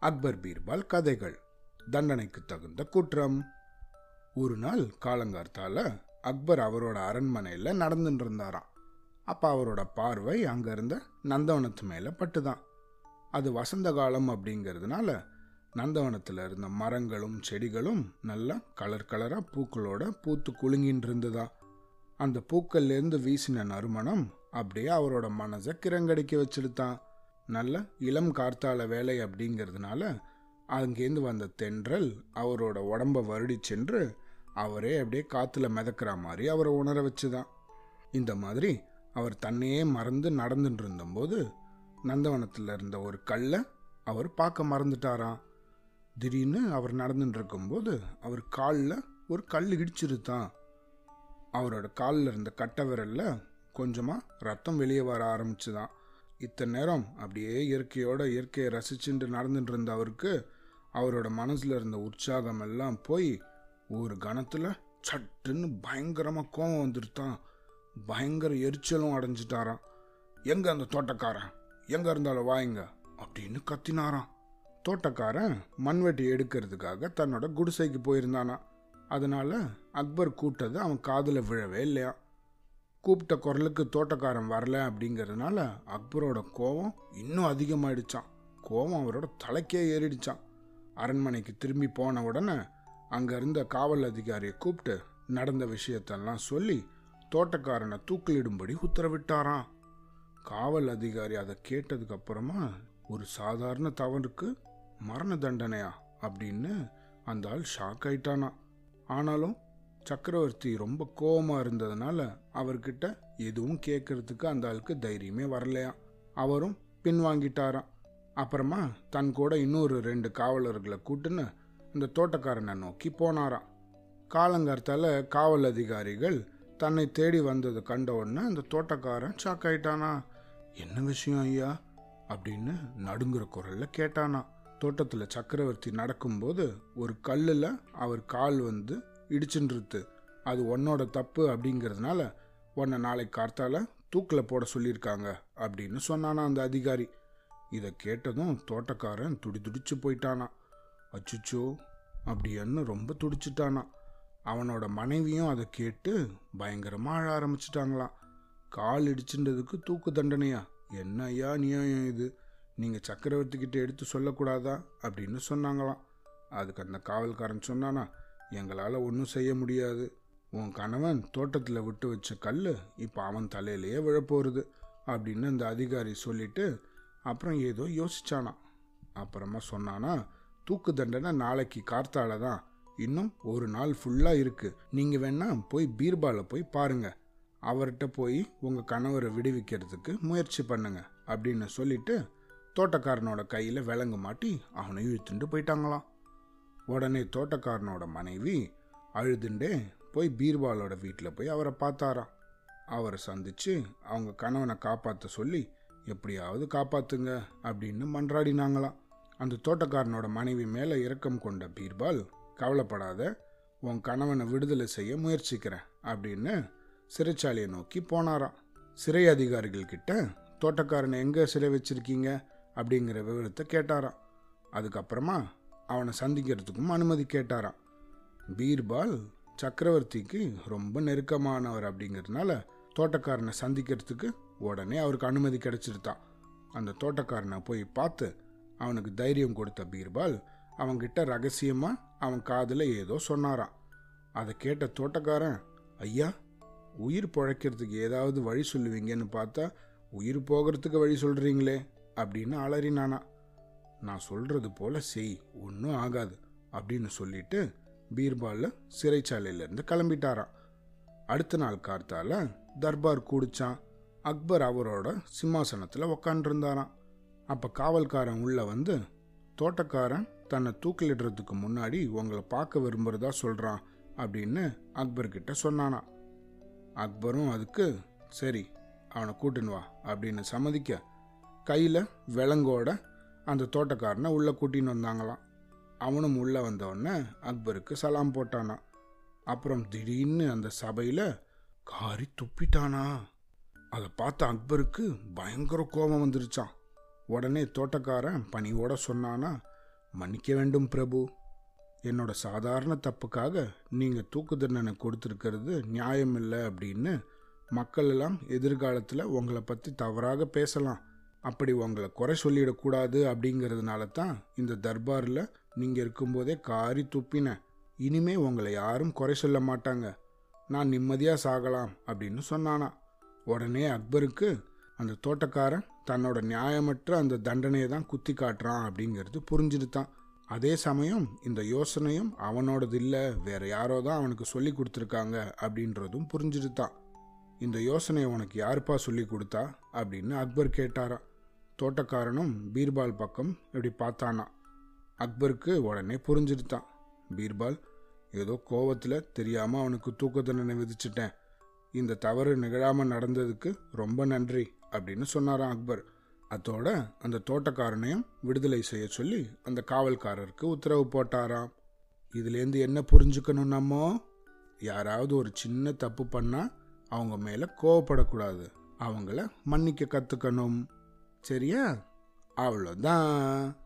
அக்பர் பீர்பால் கதைகள். தண்டனைக்கு தகுந்த குற்றம். ஒரு நாள் காலங்கார்த்தால அக்பர் அவரோட அரண்மனையில் நடந்துட்டு இருந்தாராம் அப்போ அவரோட பார்வை அங்கே இருந்த நந்தவனத்து மேலே பட்டுதான். அது வசந்த காலம் அப்படிங்கிறதுனால நந்தவனத்தில் இருந்த மரங்களும் செடிகளும் நல்லா கலர் கலராக பூக்களோட பூத்து குலுங்கின்னு இருந்ததா அந்த பூக்கள்லேருந்து வீசின நறுமணம் அப்படியே அவரோட மனசை கிரங்கடிக்க வச்சிருத்தான். நல்ல இளம் கார்த்தால வேலை அப்படிங்கிறதுனால அங்கேருந்து வந்த தென்றல் அவரோட உடம்ப வருடி சென்று அவரே அப்படியே காற்றுல மிதக்கிற மாதிரி அவரை உணர வச்சுதான். இந்த மாதிரி அவர் தன்னையே மறந்து நடந்துட்டு இருந்தபோது நந்தவனத்தில் இருந்த ஒரு கல்லை அவர் பார்க்க மறந்துட்டாராம். திடீர்னு அவர் நடந்துட்டு இருக்கும்போது அவர் காலில் ஒரு கல் இடிச்சிருத்தான். அவரோட காலில் இருந்த கட்டை விரல்ல கொஞ்சமாக ரத்தம் வெளியே வர ஆரம்பிச்சுதான். இத்தனை நேரம் அப்படியே இயற்கையோட இயற்கையை ரசிச்சுட்டு நடந்துட்டு இருந்த அவருக்கு அவரோட மனசில் இருந்த உற்சாகம் எல்லாம் போய் ஒரு கணத்தில் சட்டுன்னு பயங்கரமாக கோவம் வந்துருத்தான். பயங்கர எரிச்சலும் அடைஞ்சிட்டாராம். எங்கே அந்த தோட்டக்காரன்? எங்கே இருந்தாலும் வாயுங்க அப்படின்னு கத்தினாராம். தோட்டக்காரன் மண்வெட்டி எடுக்கிறதுக்காக தன்னோட குடிசைக்கு போயிருந்தானா. அதனால அக்பர் கூட்டது அவன் காதில் விழவே இல்லையா கூப்பிட்ட குரலுக்கு தோட்டக்காரன் வரல அப்படிங்கிறதுனால அக்பரோட கோபம் இன்னும் அதிகமாயிடுச்சான் கோவம் அவரோட தலைக்கே ஏறிடுச்சான் அரண்மனைக்கு திரும்பி போன உடனே அங்கே இருந்த காவல் அதிகாரியை கூப்பிட்டு நடந்த விஷயத்தெல்லாம் சொல்லி தோட்டக்காரனை தூக்கிலிடும்படி உத்தரவிட்டாராம். காவல் அதிகாரி அதை கேட்டதுக்கு அப்புறமா ஒரு சாதாரண தவறுக்கு மரண தண்டனையா? அப்படின்னு அந்த ஆள் ஷாக் ஆயிட்டானா ஆனாலும் சக்கரவர்த்தி ரொம்ப கோபமாக இருந்ததுனால அவர்கிட்ட எதுவும் கேட்கறதுக்கு அந்த ஆளுக்கு தைரியமே வரலையா? அவரும் பின்வாங்கிட்டாராம். அப்புறமா தன் கூட இன்னொரு ரெண்டு காவலர்களை கூட்டுன்னு இந்த தோட்டக்காரனை நோக்கி போனாராம். காலங்கார்த்தால காவல் அதிகாரிகள் தன்னை தேடி வந்ததை கண்ட உடனே அந்த தோட்டக்காரன் ஷாக் ஆயிட்டானா? என்ன விஷயம் ஐயா? அப்படின்னு நடுங்குற குரல்ல கேட்டானா. தோட்டத்தில் சக்கரவர்த்தி நடக்கும்போது ஒரு கல்லில் அவர் கால் வந்து இடிச்சுன்றது அது உன்னோட தப்பு அப்படிங்கிறதுனால உன்னை நாளைக்கு கார்த்தால தூக்கில் போட சொல்லியிருக்காங்க அப்படின்னு சொன்னானா அந்த அதிகாரி. இதை கேட்டதும் தோட்டக்காரன் துடி துடிச்சு போயிட்டானா. அச்சுச்சோ அப்படின்னு ரொம்ப துடிச்சிட்டானா. அவனோட மனைவியும் அதை கேட்டு பயங்கரமாக அழ ஆரம்பிச்சிட்டாங்களாம். கால் இடிச்சுன்றதுக்கு தூக்கு தண்டனையா? என்ன ஐயா நியாயம் இது? நீங்கள் சக்கரவர்த்தி கிட்ட எடுத்து சொல்லக்கூடாதா? அப்படின்னு சொன்னாங்களாம். அதுக்கு அந்த காவல்காரன் சொன்னானா எங்களால் ஒன்றும் செய்ய முடியாது. உன் கணவன் தோட்டத்தில் விட்டு வச்ச கல் இப்போ அவன் தலையிலேயே விழப்போகிறது அப்படின்னு அந்த அதிகாரி சொல்லிட்டு அப்புறம் ஏதோ யோசிச்சானா அப்புறமா சொன்னானா தூக்கு தண்டனை நாளைக்கு கார்த்தால தான். இன்னும் ஒரு நாள் ஃபுல்லாக இருக்குது நீங்கள் வேணா போய் பீர்பால போய் பாருங்கள் அவர்கிட்ட போய் உங்கள் கணவரை விடுவிக்கிறதுக்கு முயற்சி பண்ணுங்க அப்படின்னு சொல்லிட்டு தோட்டக்காரனோட கையில் விலங்கு மாட்டி அவனை இழுத்துட்டு போயிட்டாங்களாம். உடனே தோட்டக்காரனோட மனைவி அழுதுண்டே போய் பீர்பாலோட வீட்டில் போய் அவரை பார்த்தாராம் அவரை சந்தித்து அவங்க கணவனை காப்பாற்ற சொல்லி எப்படியாவது காப்பாற்றுங்க அப்படின்னு மன்றாடினாங்களாம். அந்த தோட்டக்காரனோட மனைவி மேலே இரக்கம் கொண்ட பீர்பால் கவலைப்படாத உன் கணவனை விடுதலை செய்ய முயற்சிக்கிறேன் அப்படின்னு சிறைச்சாலையை நோக்கி போனாராம். சிறை அதிகாரிகள் கிட்ட தோட்டக்காரனை எங்கே சிறை வச்சிருக்கீங்க? அப்படிங்கிற விவரத்தை கேட்டாராம். அதுக்கப்புறமா அவனை சந்திக்கிறதுக்கும் அனுமதி கேட்டாராம். பீர்பால் சக்கரவர்த்திக்கு ரொம்ப நெருக்கமானவர் அப்படிங்கிறதுனால தோட்டக்காரனை சந்திக்கிறதுக்கு உடனே அவருக்கு அனுமதி கிடைச்சிருத்தான். அந்த தோட்டக்காரனை போய் பார்த்து அவனுக்கு தைரியம் கொடுத்த பீர்பால் அவன்கிட்ட ரகசியமாக அவன் காதில் ஏதோ சொன்னாராம். அதை கேட்ட தோட்டக்காரன் ஐயா உயிர் பிழைக்கிறதுக்கு ஏதாவது வழி சொல்லுவீங்கன்னு பார்த்தா உயிர் போகிறதுக்கு வழி சொல்கிறீங்களே அப்படின்னு அலறினானா நான் சொல்றது போல செய் ஒன்றும் ஆகாது அப்படின்னு சொல்லிட்டு பீர்பாலில் சிறைச்சாலையிலேருந்து கிளம்பிட்டாராம். அடுத்த நாள் கார்த்தால தர்பார் கூடிச்சான். அக்பர் அவரோட சிம்மாசனத்தில் உக்காண்டிருந்தாராம். அப்போ காவல்காரன் உள்ள வந்து தோட்டக்காரன் தன்னை தூக்கிலிடுறதுக்கு முன்னாடி உங்களை பார்க்க விரும்புறதா சொல்கிறான் அப்படின்னு அக்பர்கிட்ட சொன்னானா அக்பரும் அதுக்கு சரி அவனை கூட்டின்னு வா அப்படின்னு சம்மதிக்க கையில் விலங்கோட அந்த தோட்டக்காரனை உள்ளே கூட்டின்னு வந்தாங்களாம். அவனும் உள்ளே வந்தவொடனே அக்பருக்கு சலாம் போட்டானா அப்புறம் திடீர்னு அந்த சபையில் காரி துப்பிட்டானா? அதை பார்த்த அக்பருக்கு பயங்கர கோபம் வந்துருச்சான் உடனே தோட்டக்காரன் பணியோட சொன்னானா மன்னிக்க வேண்டும் பிரபு. என்னோட சாதாரண தப்புக்காக நீங்கள் தூக்கு தண்டனை கொடுத்துருக்கிறது நியாயம் இல்லை அப்படின்னு மக்கள் எல்லாம் எதிர்காலத்தில் உங்களை பற்றி தவறாக பேசலாம். அப்படி உங்களை குறை சொல்லிடக்கூடாது அப்படிங்கிறதுனால தான் இந்த தர்பாரில் நீங்கள் இருக்கும்போதே காரி துப்பினேன் இனிமே உங்களை யாரும் குறை சொல்ல மாட்டாங்க. நான் நிம்மதியாக சாகலாம் அப்படின்னு சொன்னானா. உடனே அக்பருக்கு அந்த தோட்டக்காரன் தன்னோட நியாயமற்ற அந்த தண்டனையை தான் குத்தி காட்டுறான் அப்படிங்கிறது புரிஞ்சுடுத்தான் அதே சமயம் இந்த யோசனையும் அவனோடது இல்லை வேற யாரோ தான் அவனுக்கு சொல்லி கொடுத்துருக்காங்க அப்படின்றதும் புரிஞ்சுடுத்தான் இந்த யோசனையை உனக்கு யாருப்பா சொல்லி கொடுத்தா? அப்படின்னு அக்பர் கேட்டாராம். தோட்டக்காரனும் பீர்பால் பக்கம் இப்படி பார்த்தானா. அக்பருக்கு உடனே புரிஞ்சிருத்தான். பீர்பால் ஏதோ கோவத்தில் தெரியாமல் அவனுக்கு தூக்க தண்டனை விதிச்சிட்டேன். இந்த தவறு நிகழாமல் நடந்ததுக்கு ரொம்ப நன்றி அப்படின்னு சொன்னாராம் அக்பர். அதோட அந்த தோட்டக்காரனையும் விடுதலை செய்ய சொல்லி அந்த காவல்காரருக்கு உத்தரவு போட்டாராம். இதுலேருந்து என்ன புரிஞ்சுக்கணும் நம்ம? யாராவது ஒரு சின்ன தப்பு பண்ணால் அவங்க மேலே கோவப்படக்கூடாது. அவங்கள மன்னிக்க கற்றுக்கணும் sería hablo da